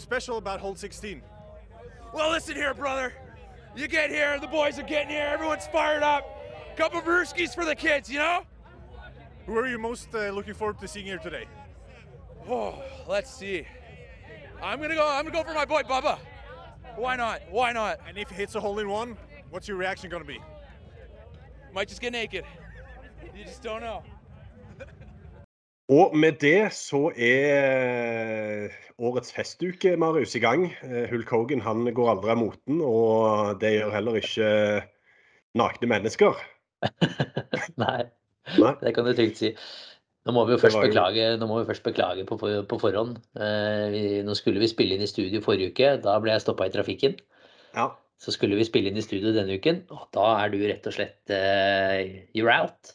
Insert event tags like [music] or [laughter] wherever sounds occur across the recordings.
Special about Hole 16? well, listen here, brother. You get here, the boys are getting here, everyone's fired up. Couple brewskis for the kids, you know? Who are you most uh, looking forward to seeing here today? Oh, let's see. I'm gonna go. I'm gonna go for my boy Bubba. Why not? Why not? And if he hits a hole in one, what's your reaction to be? Might just get naked. You just don't know. Og med det så er årets festuke, Marius, i gang. Eh, Hulk Hogan han går aldri av moten, og det gjør heller ikke nakne mennesker. [laughs] Nei, Nei. det kan du trygt si. Nå må vi jo først var beklage, må vi først beklage på, på forhånd. Eh, vi, nå skulle vi spille inn i studio forrige uke. Da ble jeg stoppa i trafikken. Ja. Så skulle vi spille inn i studio denne uken, og da er du rett og slett eh, you're out.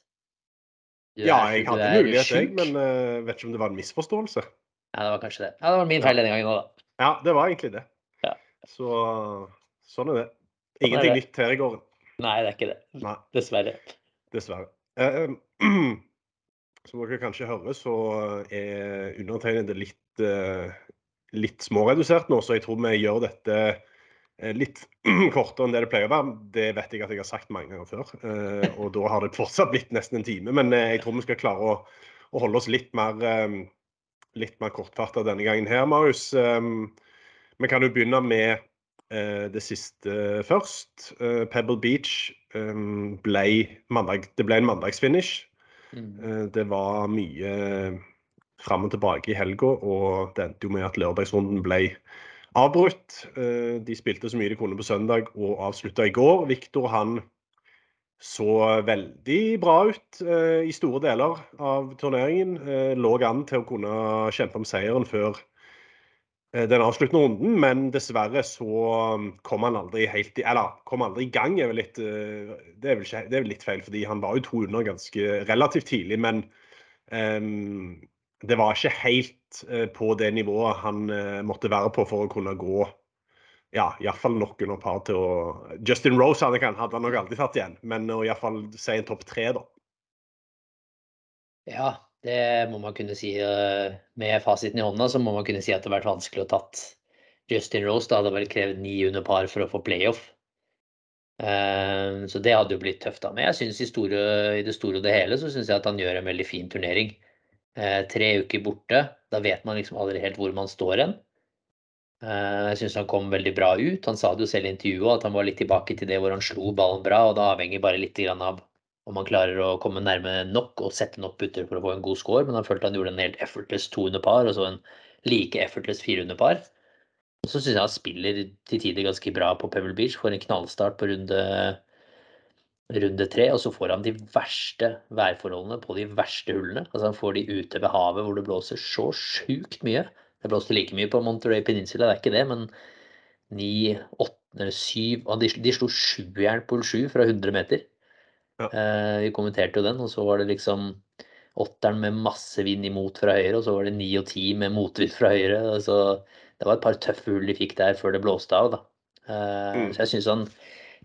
Ja, er- jeg hadde er mulighet, jeg, men uh, vet ikke om det var en misforståelse. Ja, det var kanskje det. Ja, det var min feil denne gangen òg, da. Ja, det var egentlig det. Ja. Så sånn er det. er Ingenting det. nytt her i gården. Nei, det er ikke det. Nei. Dessverre. Dessverre. Uh, [clears throat] som dere kanskje hører, så er undertegnede litt, uh, litt småredusert nå, så jeg tror vi gjør dette litt [clears throat] kortere enn det det pleier å være. Det vet jeg at jeg har sagt mange ganger før, eh, og da har det fortsatt blitt nesten en time. Men eh, jeg tror vi skal klare å, å holde oss litt mer, eh, litt mer kortfatta denne gangen her, Marius. Eh, Vi kan jo begynne med eh, det siste først. Eh, Pebble Beach eh, ble mandag, det ble en mandagsfinish. Mm. Eh, Det var mye fram og tilbake i helga, og det endte jo med at lørdagsrunden ble avbrutt. Eh, De spilte så mye de kunne på søndag og avslutta i går. Viktor han så veldig bra ut eh, i store deler av turneringen. Eh, lå an til å kunne kjempe om seieren før den avsluttende runden, men dessverre så um, kom han aldri helt i Eller kom aldri i gang, er vel litt Det er vel, ikke, det er vel litt feil, fordi han var jo to under ganske relativt tidlig, men ehm, det var ikke helt på det nivået han eh, måtte være på for å kunne gå ja, iallfall nok under par til å Justin Rose hadde, hadde han nok aldri tatt igjen, men å iallfall si en topp tre, da. Ja, det må man kunne si. eh, Med fasiten i hånda så må man kunne si at det har vært vanskelig å tatt Justin Rose. Det hadde vel krevd ni under par for å få playoff. Eh, Så det hadde jo blitt tøft da. Men jeg synes i, store, i det store og det hele så syns jeg at han gjør en veldig fin turnering. Eh, Tre uker borte, da vet man liksom aldri helt hvor man står hen. Eh, Jeg syns han kom veldig bra ut. Han sa det jo selv i intervjuet at han var litt tilbake til det hvor han slo ballen bra, og det avhenger bare litt av om han klarer å komme nærme nok og sette nok putter for å få en god score. Men han følte han gjorde en helt effortless to under par, og så en like effortless fire under par. Og så syns jeg han spiller til tider ganske bra på Pebble Beach. Får en knallstart på runde, runde tre, og så får han de verste værforholdene på de verste hullene. Altså Han får de ute ved havet hvor det blåser så sjukt mye. Det blåste like mye på Monterey Peninsula, det er ikke det, men ni, åtte eller syv de, de slo sjujern på hull sju fra 100 meter. Ja. Eh, vi kommenterte jo den, og så var det liksom åtteren med masse vind imot fra høyre, og så var det ni og ti med motvind fra høyre. Så det var et par tøffe hull de fikk der før det blåste av. da. Mm. Så jeg syns han,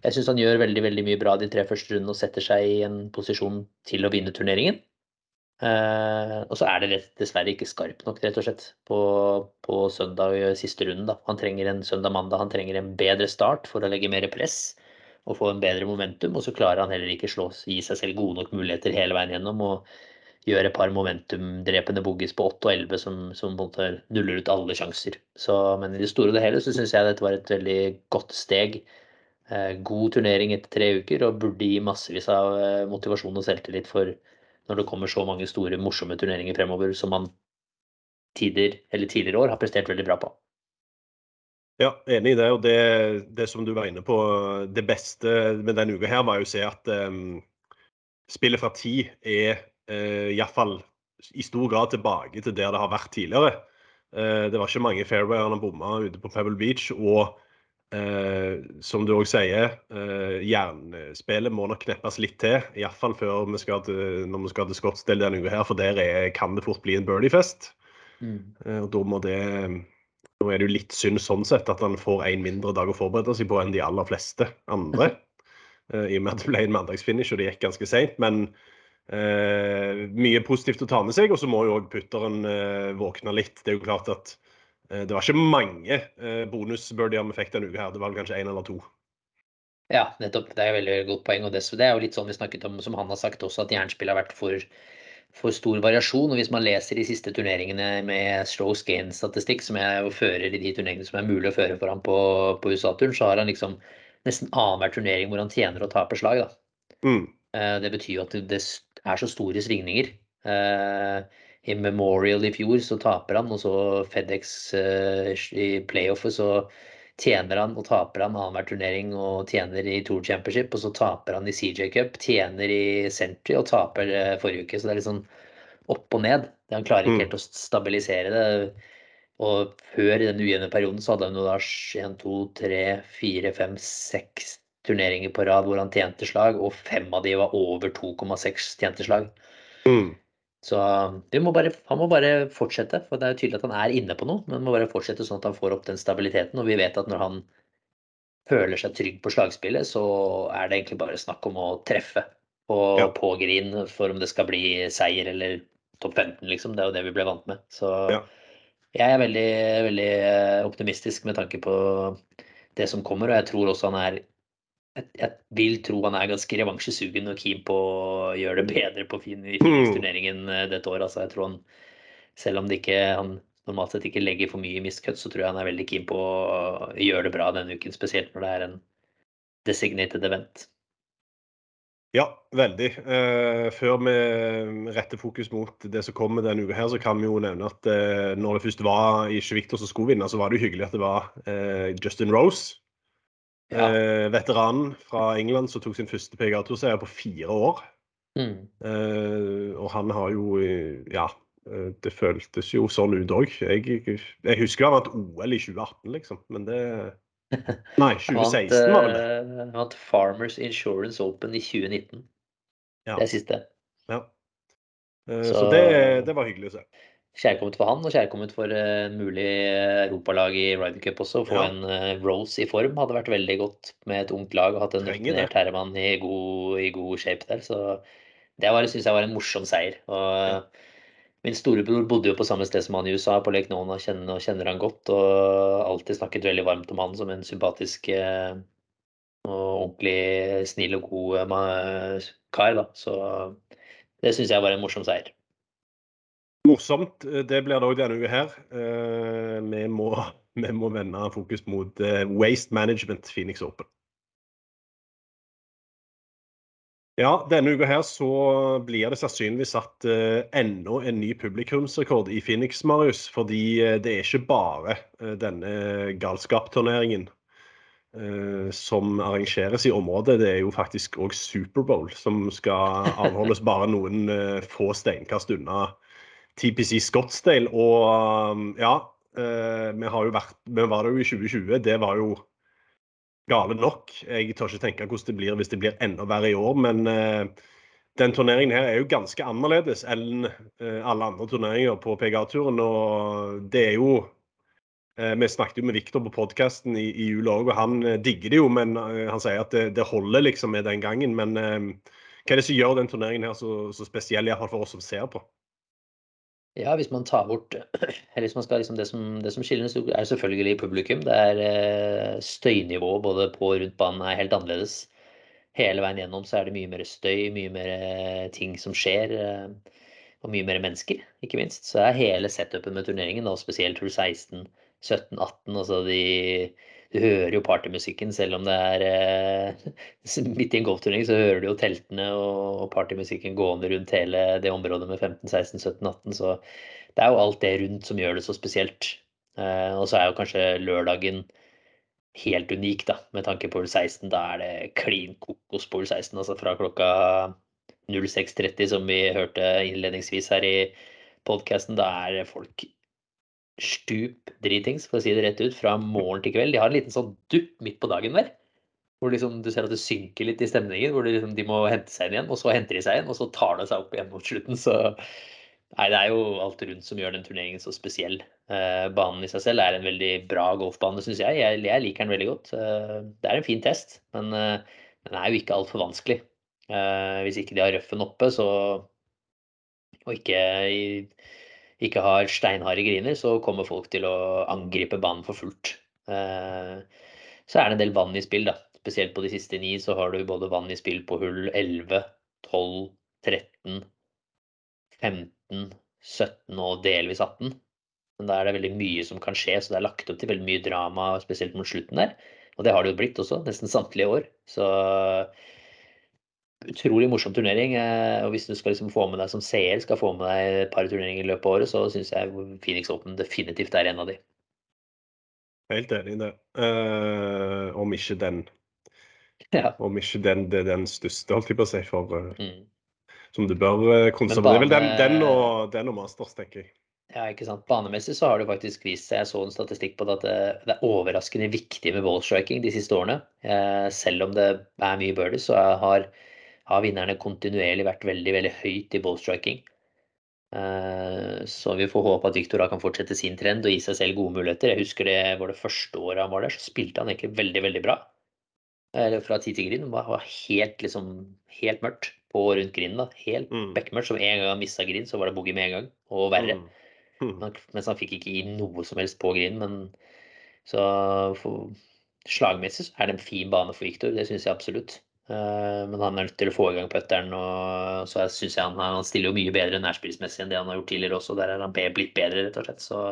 han, gjør veldig veldig mye bra de tre første rundene og setter seg i en posisjon til å vinne turneringen. Uh, og så er det dessverre ikke skarp nok, rett og slett, på, på søndag siste runden. Da. Han trenger en søndag-mandag, han trenger en bedre start for å legge mer press og få en bedre momentum. Og så klarer han heller ikke å gi seg selv gode nok muligheter hele veien gjennom. og gjøre et par momentumdrepende boogies på 8 og 11 som, som nuller ut alle sjanser. Så, men i det store og det hele så syns jeg dette var et veldig godt steg. Eh, god turnering etter tre uker og burde gi massevis av eh, motivasjon og selvtillit for når det kommer så mange store, morsomme turneringer fremover som man tider, eller tidligere år har prestert veldig bra på. Ja, enig i det. Og det, det, som du var inne på, det beste med denne uka her var jo å se at um, spillet fra ti er uh, iallfall i stor grad tilbake til der det har vært tidligere. Uh, det var ikke mange fairwayer han bomma ute på Pebble Beach. Og uh, som du òg sier, uh, jernspillet må nok kneppes litt til. Iallfall før vi skal til, når vi skal til Scottsdale denne uka her, for der er, kan det fort bli en birdiefest. Mm. og da må det nå er det jo litt synd sånn sett at han får én mindre dag å forberede seg på enn de aller fleste andre. uh, [laughs] I og med at det ble en mandagsfinish og det gikk ganske seint. Men mye positivt å ta med seg. Og så må jo òg putteren våkne litt. Det er jo klart at det var ikke mange bonusbirdier vi fikk denne uka her. Det var vel kanskje én eller to. Ja, nettopp. Det er et veldig godt poeng. Og det, er jo litt sånn vi snakket om, som han har sagt også, at jernspill har vært for for stor variasjon. Og hvis man leser de siste turneringene med Strokes Gain-statistikk, som jeg jo fører i de turneringene som er mulig å føre for ham på, på USA-turen, så har han liksom nesten annenhver turnering hvor han tjener og taper slag. Da. Mm. Eh, det betyr jo at det er så store svingninger. I Memorial i fjor så taper han, og så Fedex eh, i playoffet så tjener han og taper han annenhver turnering og tjener i Tour Championship. Og så taper han i CJ Cup, tjener i Century og taper eh, forrige uke. Så det er litt sånn opp og ned. Han klarer ikke mm. helt å stabilisere det. Og før i den ujevne perioden så hadde han jo da 1, 2, 3, 4, 5, 6 turneringer på rad hvor han tjente slag, og fem av de var over 2,6 tjente slag. Mm. Så må bare, han må bare fortsette, for det er jo tydelig at han er inne på noe. Men han må bare fortsette sånn at han får opp den stabiliteten. Og vi vet at når han føler seg trygg på slagspillet, så er det egentlig bare snakk om å treffe og ja. på grin for om det skal bli seier eller topp 15, liksom. Det er jo det vi ble vant med. Så ja. jeg er veldig, veldig optimistisk med tanke på det som kommer, og jeg tror også han er jeg, vil tro han er ganske revansjesugen og keen på å gjøre det bedre på fin i Phoenix-turneringen eh, dette året. Altså, jeg tror han, selv om det ikke, han normalt sett ikke legger for mye i miscut, så tror jeg han er veldig keen på å gjøre det bra denne uken. Spesielt når det er en designated event. Ja, veldig. Eh, før vi retter fokus mot det som kommer denne uka, her, så kan vi jo nevne at eh, når det først var ikke Victor som skulle vinne, så var det jo hyggelig at det var eh, Justin Rose ja. Eh, veteranen fra England som tok sin første PGA-torseier på fire år. Mm. Eh, og han har jo Ja, eh, det føltes jo sånn ut òg. Jeg, jeg, husker han vant OL i 2018, liksom. Men det [laughs] Nei, 2016 var det. Han vant Farmers Insurance Open i 2019. Ja. Det siste. Ja. Eh, så, så det, det var hyggelig å se kjærkomment for han, og kjærkomment for uh, mulig europalag i Ryder Cup også. Få ja. en uh, Rose i form hadde vært veldig godt med et ungt lag og hatt en rutinert herremann i god, i god shape der. Så det syns jeg var en morsom seier. Og ja. Min storebror bodde jo på samme sted som han i USA, på Lake Nona, kjenner, og kjenner han godt. Og alltid snakket veldig varmt om han som en sympatisk uh, og ordentlig snill og god kar. Da. Så det syns jeg var en morsom seier. Morsomt. Eh, det blir det òg denne uka her. Eh, vi må, [laughs] vi må vende fokus mot eh, Waste Management Phoenix Open. Ja, denne uka her så blir det sannsynligvis satt uh, enda en ny publikumsrekord i Phoenix, Marius. Fordi det er ikke bare denne galskapturneringen uh, som arrangeres i området. Det er jo faktisk òg Superbowl, som skal avholdes bare noen få steinkast unna TPC Scottsdale. Og um, ja, eh, vi har jo vært Vi var der jo i 2020. Det var jo gale nok. Jeg tør ikke tenke hvordan det blir hvis det blir enda verre i år. Men eh, den turneringen her er jo ganske annerledes enn alle andre turneringer på PGA-turen. Og det er jo Vi snakket jo med Viktor på podkasten i, i jula òg, og han digger det jo. Men han sier at det, det holder liksom med den gangen. Men hva er det som gjør den turneringen her så, så spesiell, iallfall for oss som ser på? Ja, hvis man tar bort [clears throat] eller hvis man skal liksom Det som, det som skiller er selvfølgelig publikum. Det er eh, støynivået både på og rundt banen er helt annerledes. Hele veien gjennom så er det mye mer støy, mye mer eh, ting som skjer. Eh, og mye mer mennesker, ikke minst. Så er hele setupen med turneringen, og spesielt Tour 16, 17, 18 altså de du hører jo partymusikken, selv om det er eh, [laughs] midt i en golfturnering, så hører du jo teltene og partymusikken gående rundt hele det området med 15, 16, 17, 18. Så det er jo alt det rundt som gjør det så spesielt. Eh, og så er jo kanskje lørdagen helt unik, da, med tanke på 16. Da er det klin kokos på 16, altså fra klokka 06.30, som vi hørte innledningsvis her i podkasten. Da er folk stup dritings, for å si det rett ut, fra morgen til kveld. De har en liten sånn dupp midt på dagen der. Hvor liksom, du ser at det synker litt i stemningen. Hvor liksom, de må hente seg inn igjen, og så henter de seg inn, og så tar det seg opp igjen mot slutten. Så nei, det er jo alt rundt som gjør den turneringen så spesiell. Eh, banen i seg selv er en veldig bra golfbane, syns jeg. jeg. jeg. liker den veldig godt. Eh, det er en fin test, men eh, den er jo ikke altfor vanskelig. Eh, hvis ikke de har røffen oppe, så og ikke i ikke har steinharde griner, så kommer folk til å angripe banen for fullt. Eh, så er det en del vann i spill, da. Spesielt på de siste ni så har du både vann i spill på hull 11, 12, 13, 15, 17 og delvis 18. Men da er det veldig mye som kan skje, så det er lagt opp til veldig mye drama, spesielt mot slutten der. Og det har det jo blitt også, nesten samtlige år. Så utrolig morsom turnering. Eh, og hvis du skal liksom få med deg som seer skal få med deg et par turneringer i løpet av året, så syns jeg Phoenix Open definitivt er en av de. Helt enig i det. Uh, om ikke den [laughs] ja. Om ikke den det er den største, holdt jeg på å si, for uh, mm. Som du bør konservere. Det er vel den, den, og, den og Masters, tenker jeg. Ja, ikke sant. Banemessig så har det faktisk vist seg, jeg så en statistikk på det, at det, er overraskende viktig med ballstriking de siste årene. Selv om det er mye birdies, så har har vinnerne kontinuerlig vært veldig veldig høyt i ballstriking. Eh, så vi får håpe at Victor kan fortsette sin trend og gi seg selv gode muligheter. Jeg husker det var det første året han var der, så spilte han egentlig veldig, veldig bra. Eller fra tid til grind. Det var helt, liksom, helt mørkt på og rundt grinden. da. Helt mm. bekmørkt. Som en gang han mista grind, så var det boogie med en gang. Og verre. Mm. Mm. Mens han fikk ikke gi noe som helst på grinden. Men så for, slagmessig så er det en fin bane for Victor. Det syns jeg absolutt. Eh, men han er nødt til å få i gang putteren. og så synes jeg han, han, stiller jo mye bedre nærspillsmessig enn det han har gjort tidligere også. Der er han blitt bedre, rett og slett. Så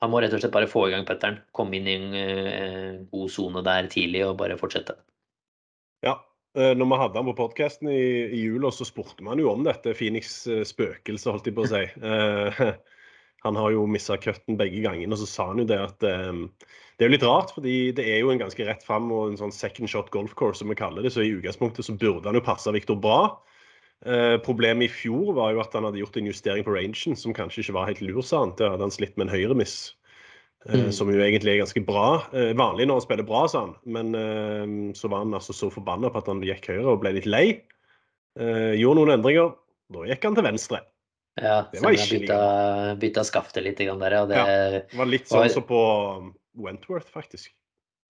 han må rett og slett bare få i gang putteren. Komme inn i en uh, god sone der tidlig og bare fortsette. Ja. Eh, når vi hadde han på podkasten i, i jula, så spurte man jo om dette Phoenix spøkelse, holdt jeg på å si. [laughs] han har jo mista cutten begge gangene, og så sa han jo det at det er jo litt rart, fordi det er jo en ganske rett fram og en sånn second shot golf course, som vi kaller det. Så i utgangspunktet så burde han jo passe Viktor bra. Eh, problemet i fjor var jo at han hadde gjort en justering på rangen som kanskje ikke var helt lur, sa han. Da hadde han slitt med en høyremiss, eh, mm. som jo egentlig er ganske bra. Eh, vanlig når han spiller bra, sa han. Men eh, så var han altså så forbanna på at han gikk høyre og ble litt lei. Eh, gjorde noen endringer. Da gikk han til venstre. Ja, det var ikke bytta, bytta skaftet litt der. Og det, ja, det var litt sånn som så på Wentworth, faktisk.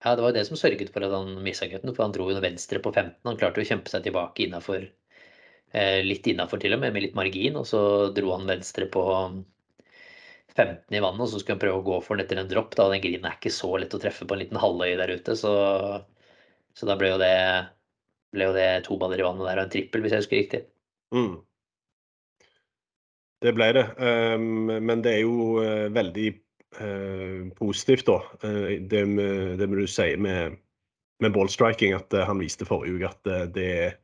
Ja, det var det som sørget for at han mista gutten, for han dro jo venstre på 15. Han klarte å kjempe seg tilbake innafor eh, litt innafor til og med, med litt margin, og så dro han venstre på 15 i vannet, og så skulle han prøve å gå for den etter en dropp. Da. Den grinen er ikke så lett å treffe på en liten halvøy der ute, så, så da ble jo, det, ble jo det to baller i vannet der og en trippel, hvis jeg husker riktig. Mm. Det ble det, um, men det er jo uh, veldig Eh, positivt, da. Eh, det, med, det med du sier med, med ballstriking, at eh, han viste forrige uke at det er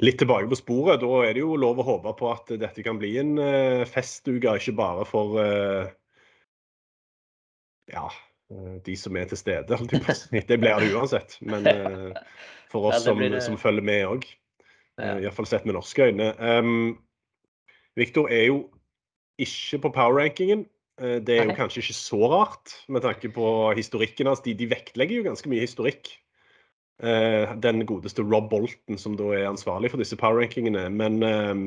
litt tilbake på sporet. Da er det jo lov å håpe på at dette kan bli en festuke, ikke bare for ja, de som er til stede. Det blir det uansett. Men [laughs] for oss som, som følger med òg. Iallfall sett med norske øyne. Viktor er jo ikke på power-rankingen. Eh, det er jo kanskje ikke så rart med tanke på historikken hans. De, de, vektlegger jo ganske mye historikk. Eh, den godeste Rob Bolton, som da er ansvarlig for disse power-rankingene. Men eh,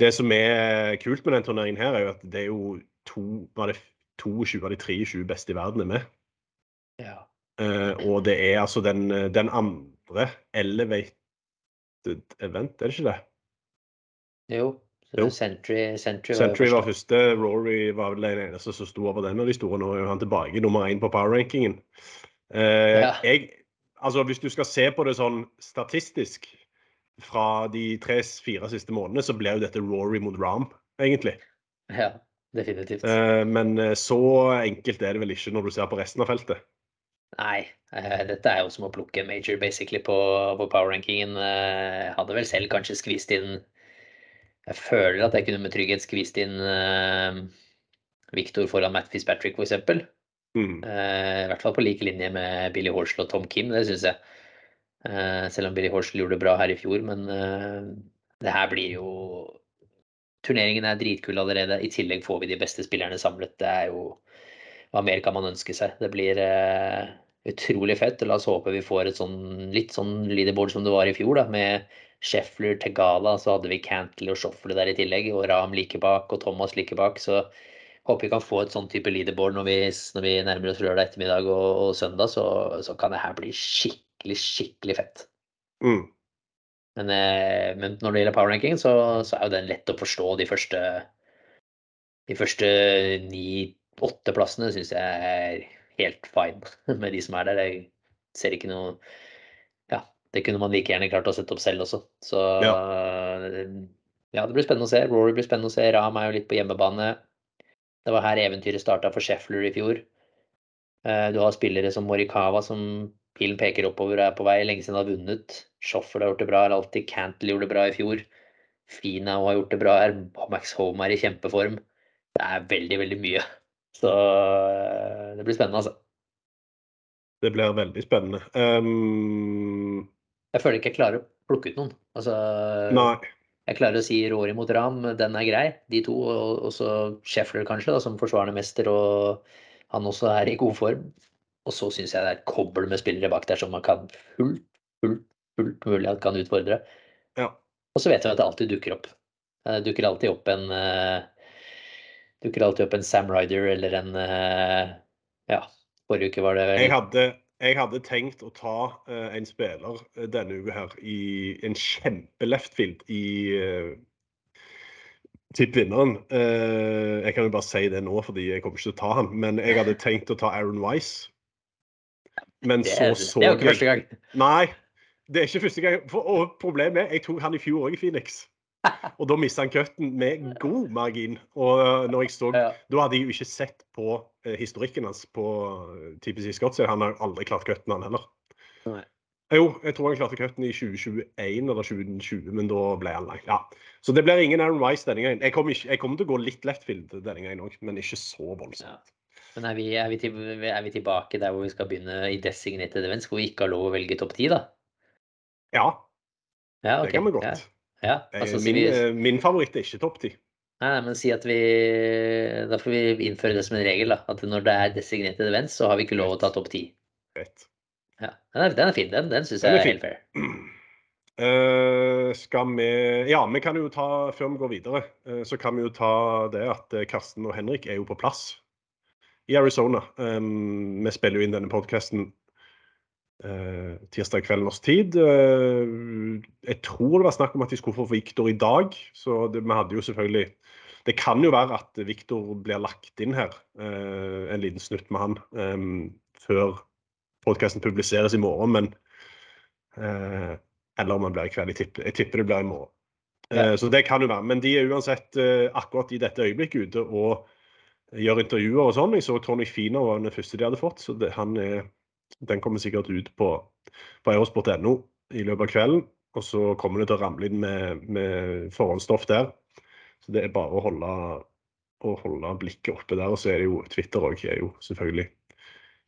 det som er kult med den turneringen her, er jo at det er jo to, var det 22 av de 23 beste i verden er med. Ja. Og det er altså den, den andre elevated event, er det ikke det? Jo. Jo. Century, Century, Century var var første. Rory var vel den eneste som sto over den av de store. Nå er jo han tilbake nummer én på power-rankingen. Eh, Ja. jeg, altså Hvis du skal se på det sånn statistisk fra de tre-fire siste månedene, så blir jo dette Rory mot Ram, egentlig. Ja, definitivt. Eh, men eh, så enkelt er det vel ikke når du ser på resten av feltet. Nei, eh, dette er jo som å plukke en major basically på, på power-rankingen. Eh, hadde vel selv kanskje skvist inn Jeg føler at jeg kunne med trygghet skvist inn uh, Victor foran Matt Fitzpatrick, f.eks. Mm. Uh, I hvert fall på lik linje med Billy Horschel og Tom Kim, det syns jeg. Uh, Selv om Billy Horschel gjorde det bra her i fjor, men det her blir jo Turneringen er dritkul allerede. I tillegg får vi de beste spillerne samlet. Det er jo Hva mer kan man ønske seg? Det blir utrolig fett. La oss håpe vi får et sånn litt sånn leaderboard som det var i fjor, da, med Scheffler, Gala. så hadde vi Cantley og Shoffle der i tillegg, og Ram like bak og Thomas like bak. Så håper vi kan få et sånn type leaderboard når vi, når vi nærmer oss lørdag ettermiddag og, og søndag, så, så kan det her bli skikkelig, skikkelig fett. Mm. Men, eh, men når det gjelder power ranking, så, så er jo den lett å forstå. De første de første ni-åtte plassene syns jeg er helt fine [laughs] med de som er der. Jeg ser ikke noe Ja, det kunne man like gjerne klart å sette opp selv også. Så ja, det blir spennende å se. Rory blir spennende å se. Ram er jo litt på hjemmebane. Det var her eventyret starta for Scheffler i fjor. Eh, Du har spillere som Morikawa som pilen peker oppover og er på vei. Lenge siden har vunnet. Schoffer har gjort det bra. Alltid Cantley gjorde det bra i fjor. Fina har gjort det bra. her. Max Home er i kjempeform. Det er veldig, veldig mye. Så eh, det blir spennende, altså. Det blir veldig spennende. Um, Jeg føler ikke jeg klarer å plukke ut noen. Altså, nei. jeg klarer å si Rory mot Ram, den er grei. De to, og så Scheffler kanskje, da, som forsvarende mester, og han også er i god form. Og så syns jeg det er et kobbel med spillere bak der som man kan fullt, fullt, fullt mulig at kan utfordre. Ja. Og så vet jeg at det alltid dukker opp. Det dukker alltid opp en eh, dukker alltid opp en Sam Ryder eller en eh, Ja, forrige uke var det vel Jeg hadde, jeg hadde tenkt å ta uh, en spiller eh, denne uka her i en kjempe-leftfield i uh, tippvinneren. Uh, jeg kan jo bare si det nå, fordi jeg kommer ikke til å ta han. Men jeg hadde tenkt å ta Aaron Wise. Men det, så så det er jo ikke første gang. Nei, det er ikke første gang. For, og problemet er jeg tok han i fjor òg i Phoenix. Og da mista han cutten med god margin. Og uh, når jeg så Ja. Da hadde jeg jo ikke sett på eh, historikken hans på uh, TPC Scott, så han har aldri klart cutten, han heller. Nei. Jo, jeg tror han klarte cutten i 2021 eller 2020, men da ble han lang. Ja. Så det blir ingen Aaron Rice denne gangen. Jeg kommer, kom til å gå litt lettfield denne gangen òg, men ikke så voldsomt. Men er vi, er, vi til, er vi tilbake der hvor vi skal begynne i designated events, hvor vi ikke har lov å velge topp ti, da? Ja, Ja, det kan vi godt. Ja, Altså, min, vi, eh, min favoritt er ikke topp ti. nei, men si at vi Da får vi innføre det som en regel, da. At når det er designert event, så har vi ikke lov å ta topp ti. Ja. Den er, den er fin. Den, den syns jeg er er helt fair. Uh, [clears throat] skal vi Ja, vi kan jo ta, før vi går videre, eh, så kan vi jo ta det at Karsten og Henrik er jo på plass i Arizona. Um, vi spiller jo inn denne podkasten tirsdag kveld norsk tid. Eh, jeg tror det var snakk om at de skulle få Viktor i dag, så det, vi hadde jo selvfølgelig Det kan jo være at Viktor blir lagt inn her, eh, en liten snutt med han, eh, før podkasten publiseres i morgen, men eh, eller om han blir i kveld. Jeg tipper, jeg tipper det blir i morgen. Ja. Eh, Så det kan jo være. Men de er uansett eh, akkurat i dette øyeblikket ute og gjør intervjuer og sånn. Jeg så Tony Fina var den første de hadde fått, så det, han er, den kommer sikkert ut på, på eurosport.no i løpet av kvelden. Og så kommer det til å ramle inn med, med forhåndsstoff der. Så det er bare å holde, å holde blikket oppe der. Og så er det jo Twitter òg, er jo selvfølgelig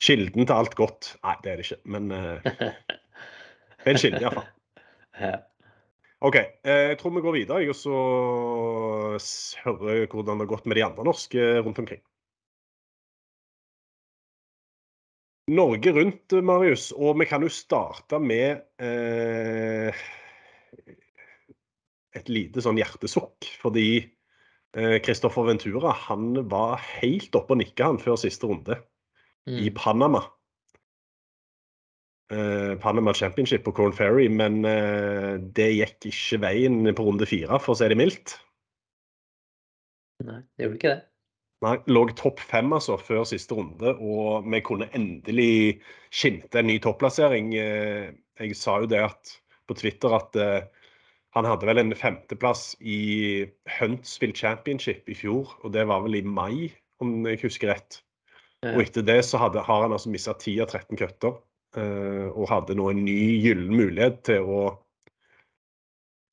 kilden til alt godt. Nei, det er det ikke, men eh, [laughs] en kilde iallfall. OK. eh, Jeg tror vi går videre og så hører hvordan det har gått med de andre norske rundt omkring. Norge rundt, Marius. Og vi kan jo starte med eh, et lite sånn hjertesukk. Fordi Christoffer Ventura han var helt oppe og nikka han før siste runde mm. i Panama. Eh, Panama Championship på Corn Ferry, men eh, det gikk ikke veien på runde fire, for å si det mildt. Nei, det gjorde ikke det. Nei, lå topp fem altså før siste runde, og vi kunne endelig skimte en ny topplassering. Eh, jeg sa jo det at, på Twitter at han hadde vel en femteplass i Huntsville Championship i fjor, og det var vel i mai, om jeg husker rett. Og etter det så hadde, har han altså mista 10 av 13 køtter, uh, og hadde nå en ny gyllen mulighet til å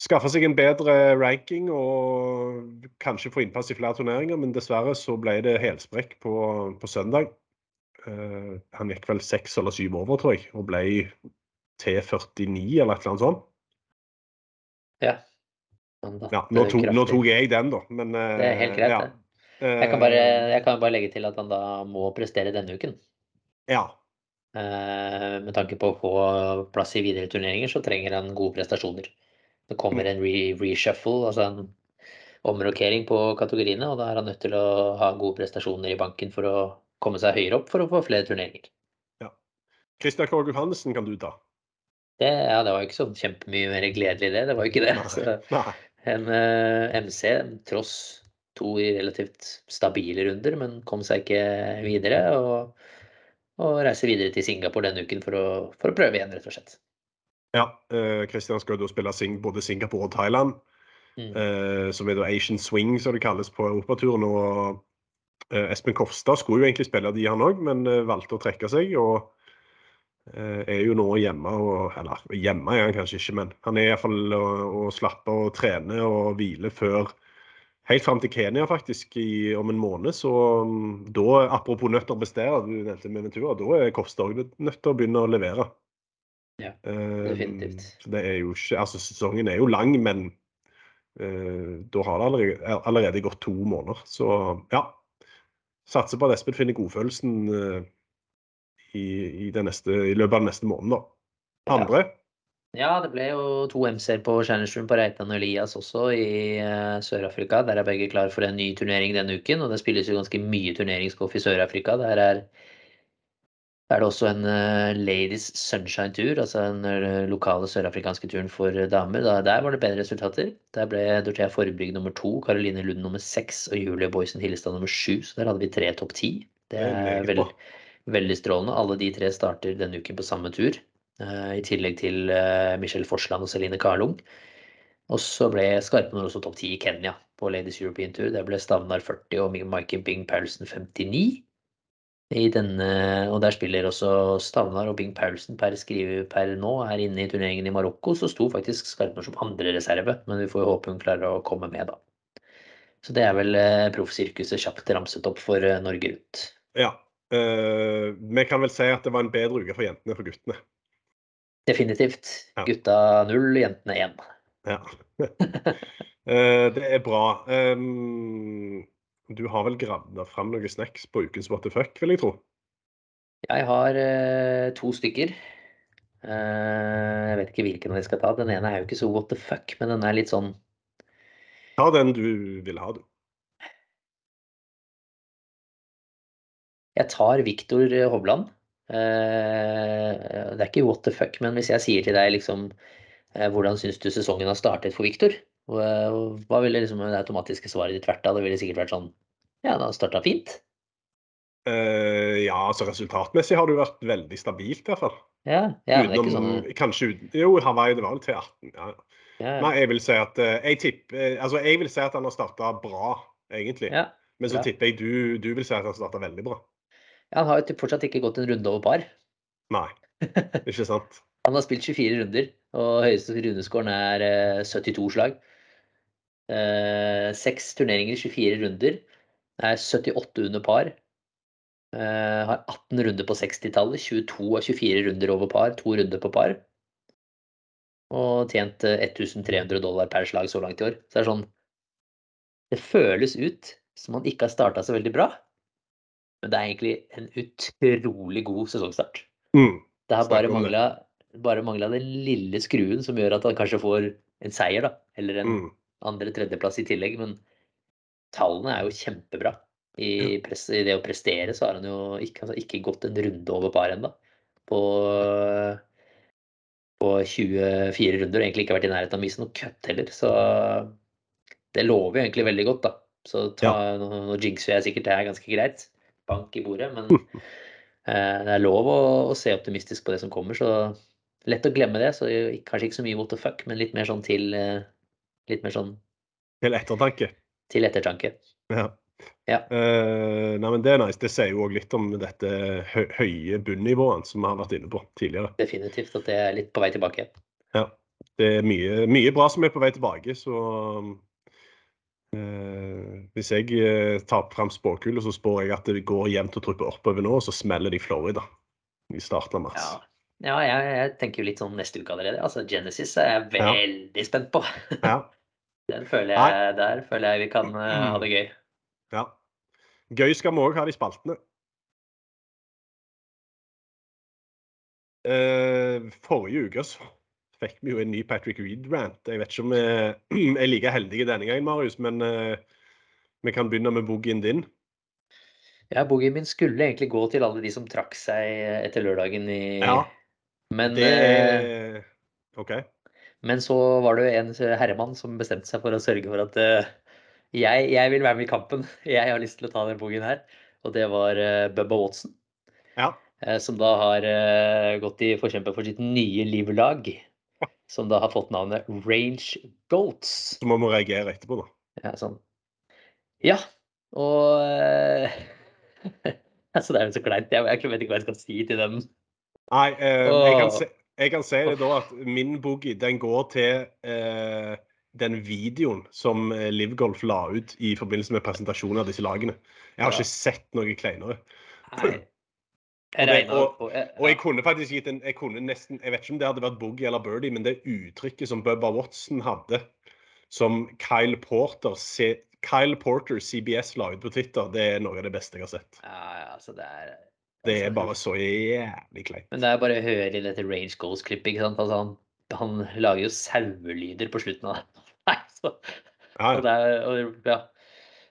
skaffe seg en bedre ranking og kanskje få innpass i flere turneringer, men dessverre så ble det helsprekk på, på søndag. Uh, han gikk vel seks eller syv over, tror jeg, og ble T49 eller et eller annet sånt. Ja. ja nå, tok, nå, tok, jeg den, da. Men, det er helt greit, ja. det. Jeg kan, bare, jeg kan, bare, legge til at han da må prestere denne uken. Ja. Eh, med tanke på å få plass i videre turneringer, så trenger han gode prestasjoner. Det kommer en re reshuffle, altså en omrokering på kategoriene, og da er han nødt til å ha gode prestasjoner i banken for å komme seg høyere opp for å få flere turneringer. Ja. Christian Krogh Johannessen kan du ta. Det, ja, det var ikke så kjempemye mer gledelig, det. Det var jo ikke det. Nei, nei. En uh, eh, MC, tross to relativt stabile runder, men kom seg ikke videre. Og, og reiser videre til Singapore denne uken for å, for å prøve igjen, rett og slett. Ja, Kristian skal skal da spille sing både Singapore og Thailand. Mm. Uh, som er da Asian Swing, som det kalles på europaturen. Og uh, Espen Kofstad skulle jo egentlig spille de, han òg, men valgte å trekke seg. og Eh, er jo nå hjemme, og, eller hjemme er han kanskje ikke, men han er iallfall og, og slapper og trener og hviler før Helt fram til Kenya faktisk i, om en måned. Så um, da, apropos nøtter bestere du nevnte med Ventura, da er Kofstad òg nødt til å begynne å levere. Ja, definitivt. Uh, det er jo ikke, altså Sesongen er jo lang, men uh, da har det allerede, allerede, gått to måneder. Så ja. Satser på at Espen finner godfølelsen uh, i, i, neste, i, løpet av den neste måneden. da. Andre? Ja. det ble jo to MC-er på Challengeroom på Reitan og Elias også i uh, Sør-Afrika. Der er begge klar for en ny turnering denne uken. Og det spilles jo ganske mye turneringsgolf i Sør-Afrika. Der er, er, det også en uh, Ladies Sunshine-tur, altså den uh, lokale sørafrikanske turen for damer. Da, der var det bedre resultater. Der ble Dorthea Forbrygg nummer to, Karoline Lund nummer seks og Julie Boysen Hillestad nummer sju. Så der hadde vi tre topp ti. Det er veldig, Veldig strålende. Alle de tre starter denne uken på samme tur. Eh, I tillegg til eh, Michelle Forsland og Celine Karlung. Og så ble Skarpen også topp ti i Kenya på Ladies European Tour. Der ble Stavnar 40 og Maiken Bing Paulsen 59. Denne, og der spiller også Stavnar og Bing Paulsen per, skrive, per nå Her inne i turneringen i Marokko. Så sto faktisk Skarpner som andre reserve, men vi får jo håpe hun klarer å komme med, da. Så det er vel eh, proffsirkuset kjapt ramset opp for Norge Rundt. Ja, Uh, vi kan vel si at det var en bedre uke for jentene enn for guttene. Definitivt. Ja. Gutta null, jentene én. Ja. uh, [laughs] [laughs] det er bra. Um, du har vel gravd fram noen snacks på ukens what the fuck, vil jeg tro? Jeg har uh, to stykker. jeg vet ikke hvilken jeg skal ta. Den ene er jo ikke så what the fuck, men den er litt sånn Ta den du vil ha, du. Jeg tar Viktor Hovland. Eh, det er ikke what the fuck, men hvis jeg sier til deg liksom eh, hvordan syns du sesongen har startet for Viktor? Hva ville liksom det automatiske svaret ditt vært da? Det ville sikkert vært sånn Ja, det har starta fint. Uh, ja, altså resultatmessig har det jo vært veldig stabilt, i hvert fall. Ja, ja Utenom, det er ikke sånn... Kanskje uten Jo, Hawaii, det var vel til 18. Ja. Ja, Nei, jeg vil si at jeg tipper Altså, jeg vil si at han har starta bra, egentlig. Men så tipper jeg du, du vil si at han har starta veldig bra. Ja, han har jo fortsatt ikke gått en runde over par. Nei, [laughs] ikke sant. han har spilt 24 runder, og høyeste rundescoren er 72 eh, slag. Eh, seks turneringer, 24 runder. Det er 78 under par. Uh, har 18 runder på 60-tallet. 22 av 24 runder over par. To runder på par. Og tjent 1300 dollar per slag så langt i år. Så det er sånn Det føles ut som han ikke har starta så veldig bra. Men det er egentlig en utrolig god sesongstart. Mm. Det har bare mangla bare mangla den lille skruen som gjør at han kanskje får en seier, da. Eller en Mm. Andre-tredjeplass i tillegg. Men tallene er jo kjempebra. I, press, I det å prestere så har han jo ikke, altså, ikke gått en runde over par ennå. På, på 24 runder. Egentlig ikke vært i nærheten av å miste noe cut heller. Så det lover jo egentlig veldig godt, da. Så ta, nå, nå jinxer jeg sikkert det er ganske greit. Bank i bordet. Men [laughs] eh, det er lov å, å se optimistisk på det som kommer. Så lett å glemme det. Så kanskje ikke så mye what the fuck, men litt mer sånn til eh, Litt mer sånn Til ettertanke. til ettertanke. Ja. Ja. Uh, nei, men Det er nice. Det sier jo òg litt om dette hø høye bunnivået som vi har vært inne på tidligere. Definitivt at det er litt på vei tilbake. Ja. Det er mye, mye bra som er på vei tilbake, så uh, Hvis jeg eh, tar fram spåkula, så spår jeg at det går jevnt og truppe oppover nå, og så smeller de Florida i starten av mars. Ja, ja jeg, jeg tenker jo litt sånn neste uke allerede. Altså Genesis er jeg veldig spent på. Ja. [laughs] Den føler jeg, der føler jeg vi kan uh, ha det gøy. [clears throat] ja. Gøy skal vi òg ha de spaltene. Uh, forrige uke så fikk vi jo en ny Patrick Reed-rant. Jeg vet ikke om [clears throat] vi er like heldige denne gangen, Marius, men uh, vi kan begynne med boogien din. Ja, boogien min skulle egentlig gå til alle de som trakk seg etter lørdagen i Ja, men, Det eh, OK. Men så var det en herremann som bestemte seg for å sørge for at uh, jeg, jeg vil være med i kampen. [laughs] Jeg har lyst til å ta den bogen her. Og det var uh, Bubba Watson. Ja. Uh, Som da har gått i forkjemper for sitt nye livlag. Som da har fått navnet Range Goats. Så må vi reagere etterpå, da. Ja, sånn. Ja, og [laughs] Altså, det er jo så kleint. Jeg, jeg vet ikke hva jeg skal si til dem. Nei, jeg, kan se, jeg kan si det da at min boogie den går til eh, den videoen som eh, Livgolf la ut i forbindelse med presentasjonen av disse lagene. Jeg har ikke sett noe kleinere. Nei. Jeg det- regna og- på jeg- Og jeg kunne faktisk gitt en jeg kunne nesten, jeg vet ikke om det hadde vært boogie eller birdie, men det uttrykket som Bubba Watson hadde, som Kyle Porter, Kyle Porter CBS la ut på Twitter, det er noe av det beste jeg har sett. Ja, ja, altså det er Det er altså, bare så jævlig kleint. Men det er bare å høre i dette Range Goals-klippet. ikke sant? Altså, han, han lager jo sauelyder på slutten av det. [laughs] Nei, så, Ja, og det er, og, ja.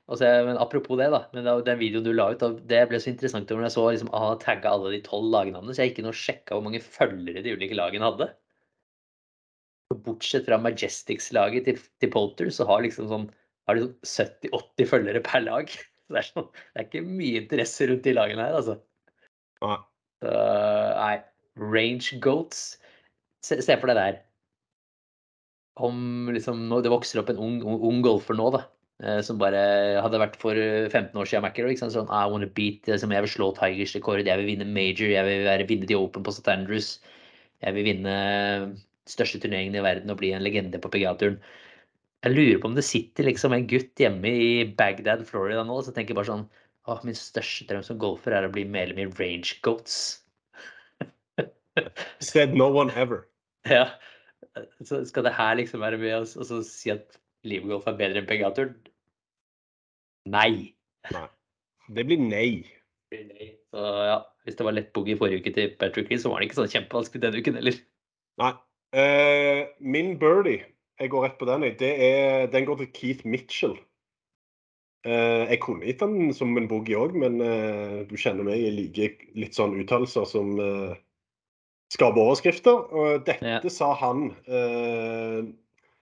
Altså, men apropos det, da. men Den videoen du la ut, det ble så interessant når jeg så liksom, han tagga alle de tolv lagnavnene. Så jeg gikk inn og sjekka hvor mange følgere de ulike lagene hadde. Bortsett fra Majestics-laget til, til Polter, så har liksom sånn har de sånn 70-80 følgere per lag. [laughs] Det er, sånn, det er ikke mye interesse rundt de lagene her, altså. Så, nei, range goats. Se, se for deg der. Om liksom Det vokser opp en ung, ung, golfer nå, da. eh, Som bare hadde vært for eh, 15 år siden. Ikke? Sånn, I wanna beat, liksom, jeg vil slå Tigers rekord, jeg vil vinne major, jeg vil være, vinne de Open på St. Andrews. Jeg vil vinne største turneringen i verden og bli en legende på PGA-turen. Jeg lurer på om det sitter liksom en gutt hjemme i Bagdad, Florida nå, og tenker bare sånn Åh, min største drøm som golfer er å bli medlem i Range Goats. [laughs] Said no one ever. Ja. Så skal det her liksom være med oss og så si at livgolf er bedre enn PGA-turen? Nei. Det blir nei. Det blir nei. Så ja, hvis det var lett boogie forrige uke til Patrick Lee, så var det ikke sånn kjempevanskelig denne uken heller. Nei. Uh, min birdie, jeg går rett på den. Det er, den går til Keith Mitchell. Eh, jeg kunne gitt den som en boogie òg, men eh, du kjenner meg, jeg liker litt sånn uttalelser som eh, skaper overskrifter. Og dette Ja. sa han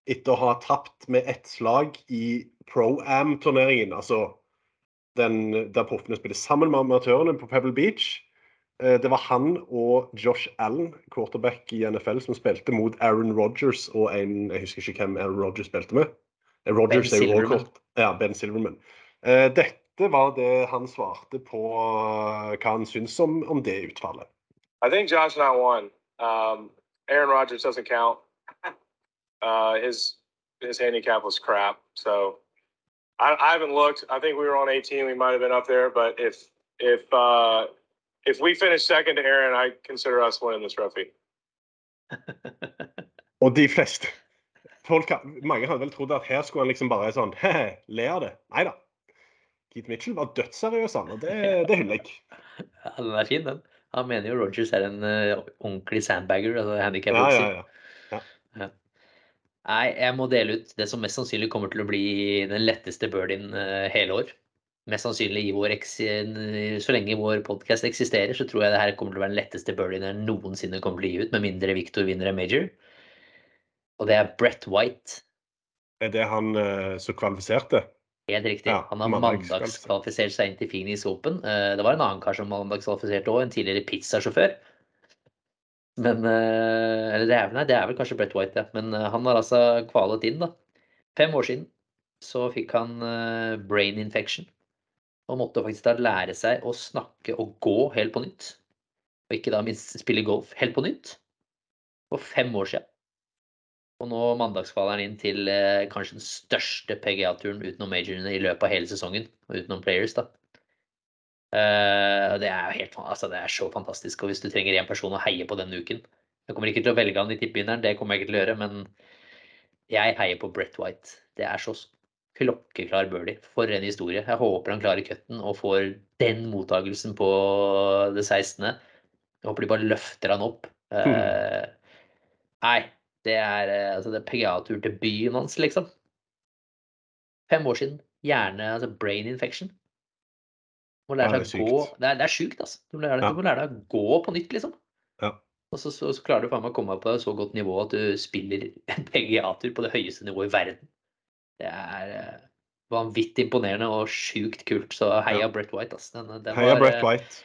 etter å ha tapt med ett slag i Pro-Am-turneringen. Altså den der proffene spiller sammen med amatørene på Pebble Beach. Det var han og Josh Allen, quarterback i NFL, som spilte mot Aaron Rodgers og en Jeg husker ikke hvem Aaron Rodgers spilte med. Rogers Ben er jo også Silverman. Kort- Ja, Ben Silverman. Eh, Dette var det han svarte på eh, hva han syns om, om det utfallet. I think Josh and I won. Um, Aaron Rodgers doesn't count. Uh, his his handicap was crap. So I, I haven't looked. I think we were on 18. We might have been up there, but if if uh, if we finish second to Aaron, I consider us winning this trophy. [laughs] Og de fleste folk, Mange hadde vel trodd at her skulle han liksom bare sånn [laughs] le av det. Nei da. Keith Mitchell var dødsseriøs, han, og det, det hyller jeg. [laughs] Ja, den er fin, den. Han mener jo Rogers er en uh, ordentlig sandbagger, altså Ja, handikap-bokser. ja, ja. Nei, jeg må dele ut det som mest sannsynlig kommer til å bli den letteste birdien uh, hele år. Mest sannsynlig i vår så lenge vår podkast eksisterer, så tror jeg det her kommer til å være den letteste birdien jeg noensinne kommer til å gi ut, med mindre Victor vinner en major. Og det er Brett White. Er det han uh, som kvalifiserte? Helt riktig. Ja, Han har mandagskvalifisert. seg inn til Phoenix Open. Uh, Det var en annen kar som mandagskvalifiserte òg, en tidligere pizzasjåfør. Men uh, Eller det er, nei, det er vel kanskje Brett White, ja. Men han har altså kvalet inn, da. Fem år siden så fikk han brain infection. Og måtte faktisk da lære seg å snakke og gå helt på nytt. Og ikke da minst spille golf helt på nytt. For fem år siden. Og nå mandagsfaller han inn til eh, kanskje den største PGA-turen utenom majorene i løpet av hele sesongen. Og utenom players, da. Eh, det er jo helt altså det er så fantastisk. Og hvis du trenger én person å heie på denne uken Jeg kommer ikke til å velge han i tippbegynneren, det kommer jeg ikke til å gjøre, men jeg heier på Brett White. Det er så klokkeklar birdie. For en historie. Jeg håper han klarer cutten og får den mottagelsen på det 16. Jeg håper de bare løfter han opp. Eh, nei, det er eh, altså det er PGA-tur til byen hans, liksom. Fem år siden. Hjerne, altså brain infection. Må lære Ja, det er å gå. Det er, det er sjukt, altså. Du må, lære, deg- Ja. må lære deg å gå på nytt, liksom. Ja. Og så, så, så klarer du faen meg å komme deg på så godt nivå at du spiller en PGA-tur på det høyeste nivået i verden. Det er eh, vanvittig imponerende og sjukt kult. Så heia Ja. Brett White, altså. Den, den, Heia var, Brett eh, White.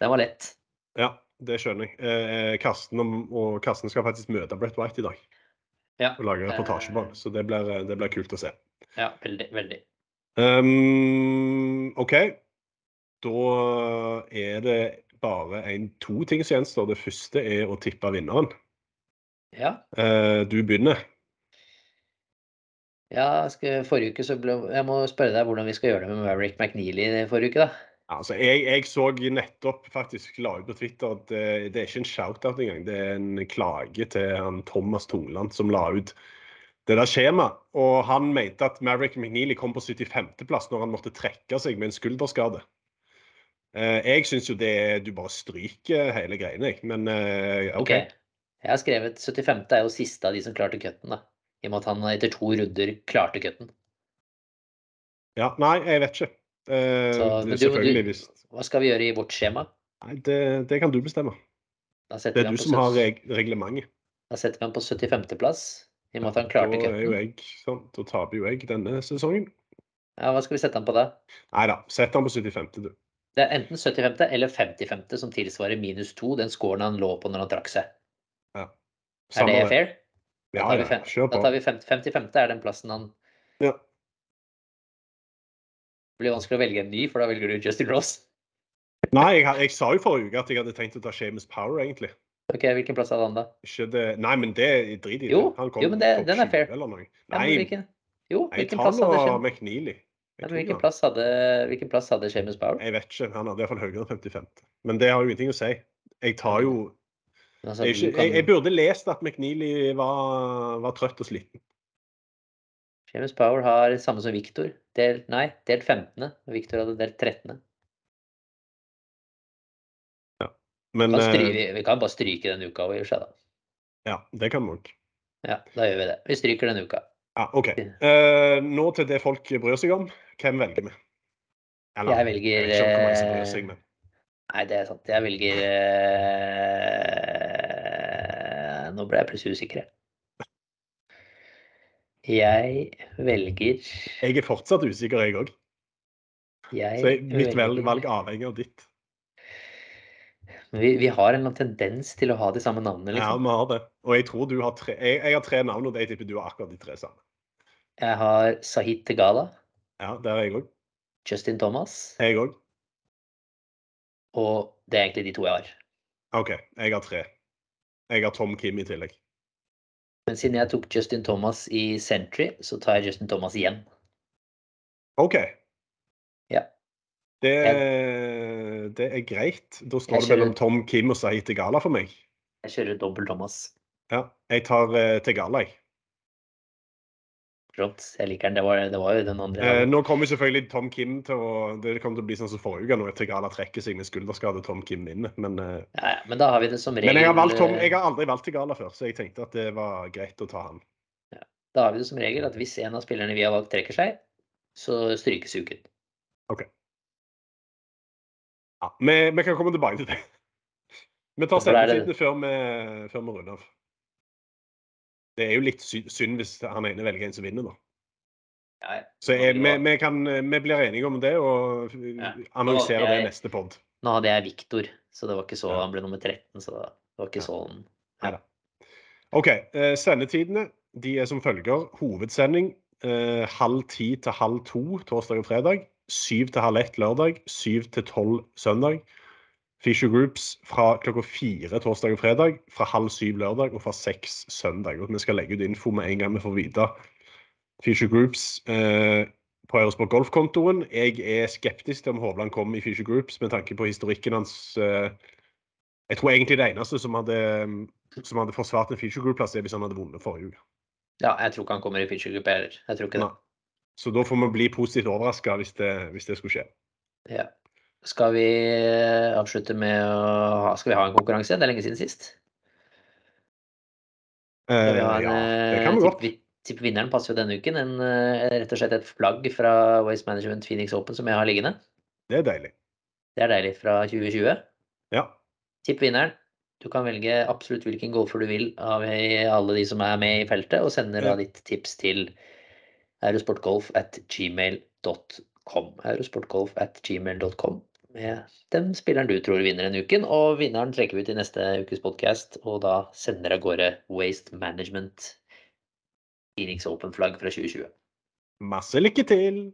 den var lett. Ja, det skjønner jeg. Eh, Karsten og, og Karsten skal faktisk møte Brett White i dag Ja. og lage reportasje på Eh. han. Så det blir, eh, det blir kult å se. Ja, veldig. veldig. Um, OK. Da er det bare en, to ting som gjenstår. Det første er å tippe vinneren. Ja. Uh, du begynner. ja skal, forrige uke så ble Jeg må spørre deg hvordan vi skal gjøre det med Maverick McNeely forrige uke, da. Altså, jeg, jeg så nettopp faktisk la ut på Twitter at det, det er ikke en shout-out engang. Det er en klage til han Thomas Tungland som la ut det der skjemaet. Og han mente at Maverick McNeely kom på 75.-plass når han måtte trekke seg med en skulderskade. Eh, jeg syns jo det Du bare stryker hele greiene, jeg. Men eh, OK. okay. Jeg har skrevet 75. er jo siste av de som klarte cutten, da. I og med at han etter to runder klarte cutten. Ja, nei, jeg vet ikke. Er du- selvfølgelig hvis Hva skal vi gjøre i vårt skjema? Nei, det, det kan du bestemme. Da Det er du på som har reg reglementet. da setter vi han på 75. plass. I og med at han klarte Da er jo jeg sånn, da taper jo jeg denne sesongen. Ja, hva skal vi sette han på da? Nei da, sett han på 75., du. Det er enten 75. eller 55. som tilsvarer minus 2, den scoren han lå på når han trakk seg. Ja. Er det fair? Ja, ja, Kjør kjør da på. tar vi 50, 55. er den plassen han Ja. Det blir vanskelig å velge en ny, for da velger du Justin Ross. Nei, jeg, jeg sa jo forrige uke at jeg hadde tenkt å ta Shames Power, egentlig. Ok, Hvilken plass hadde han da? Ikke det Nei, men det drit i. Jo, Han jo, men det- den er fair. Ja, Nei, men hvilken, jo, jeg hvilken plass hadde Shem- McNeely. ja, hvilken plass hadde, hvilken plass hadde Seamus Power? jeg vet ikke. Han hadde iallfall høyere enn 55. Men det har jo ingenting å si. Jeg tar jo altså, jeg, jeg, jeg burde lest at McNeely var, var trøtt og sliten. Seamus Power har samme som Victor. Delt, nei, delt 15. og Victor hadde delt 13. Men Kan stry, eh, vi, kan bare stryke den uka og gjøre seg, da. ja, det kan vi òg. Ja, da gjør vi det. Vi stryker den uka. Ja, OK. Uh, nå til det folk bryr seg om. Hvem velger vi? Jeg velger, Jeg ikke om som bryr eh, seg, men Nei, det er sant. Jeg velger uh... Nå ble jeg plutselig usikker. Jeg. Velger jeg er fortsatt usikker, jeg òg. Så jeg- mitt velger- valg avhenger av ditt. Vi, vi har en tendens til å ha de samme navnene, Ja, liksom. vi har det. Og jeg tror du har tre Jeg, jeg har tre navn, og jeg tipper du har akkurat de tre samme. Jeg har Sahid Tegala, Ja, det er jeg òg. Justin Thomas, Jeg òg. og det er egentlig de to jeg har. OK, jeg har tre. Jeg har Tom Kim i tillegg. Men siden jeg tok Justin Thomas i Sentry, så tar jeg Justin Thomas igjen. OK. Ja. Det, det er greit. Da står Jeg det mellom kjører- Tom Kim og Sahid Tegala for meg. Jeg kjører dobbel Thomas. Ja, jeg tar uh, Tegala, jeg. Morsomt. Jeg liker den. Det var, det var jo den andre. Eh, nå kommer selvfølgelig Tom Kim til å Det kommer til å bli sånn som forrige uke, når Tigala trekker seg med skulderskade Tom Kim vinner. Men, eh, ja, ja, men da har vi det som regel men jeg, har valgt Tom, jeg har aldri valgt Tigala før, så jeg tenkte at det var greit å ta han. Da har vi det som regel at hvis en av spillerne vi har valgt, trekker seg, så strykes uken. OK. Ja, vi, vi kan komme tilbake til det. Vi tar det- før, vi- før vi runder av. Det er jo litt synd hvis han ene velger en som vinner, da. Ja. Så jeg, vi, vi, kan, vi blir enige om det og Ja. analyserer det i neste pod. Nå hadde jeg Viktor, så det var ikke så Ja. Han ble nummer 13, så det var ikke sånn. OK. Eh, sendetidene de er som følger. Hovedsending eh, halv ti til halv to torsdag og fredag. Syv til halv ett lørdag. Syv til tolv søndag. Fisher Groups fra klokka fire torsdag og fredag. Fra halv syv lørdag og fra seks søndag. Og Vi skal legge ut info med en gang vi får vite Fisher Groups eh, på Eurosport Golf-kontoen. Jeg er skeptisk til om Hovland kommer i Fisher Groups med tanke på historikken hans. Eh, jeg tror egentlig det eneste som hadde, som hadde forsvart en Fisher Group-plass, er hvis han hadde vunnet forrige uke. Ja, jeg tror ikke han kommer i Fisher Group heller. Jeg tror ikke det. Nei. Så da får vi bli positivt overraska hvis, hvis det skulle skje. Ja. Skal vi eh, avslutte med å ha Skal vi ha en konkurranse? Det er lenge siden sist. Eh, en, ja, det eh, kan vi godt. Tipp vinneren passer jo denne uken. En, eh, rett og slett et flagg fra Waste Management Phoenix Open som jeg har liggende. Det er deilig. Det er deilig fra 2020. Ja. Tipp vinneren. Du kan velge absolutt hvilken golfer du vil av alle de som er med i feltet, og sender da Ja. ditt tips til eurosportgolf at gmail.com. Eurosportgolf at gmail.com med den spilleren du tror vinner denne uken. Og vinneren trekker vi ut i neste ukes podkast, og da sender av gårde Waste Management Phoenix Open-flagg fra 2020. Masse lykke til!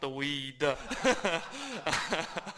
The weed. [laughs]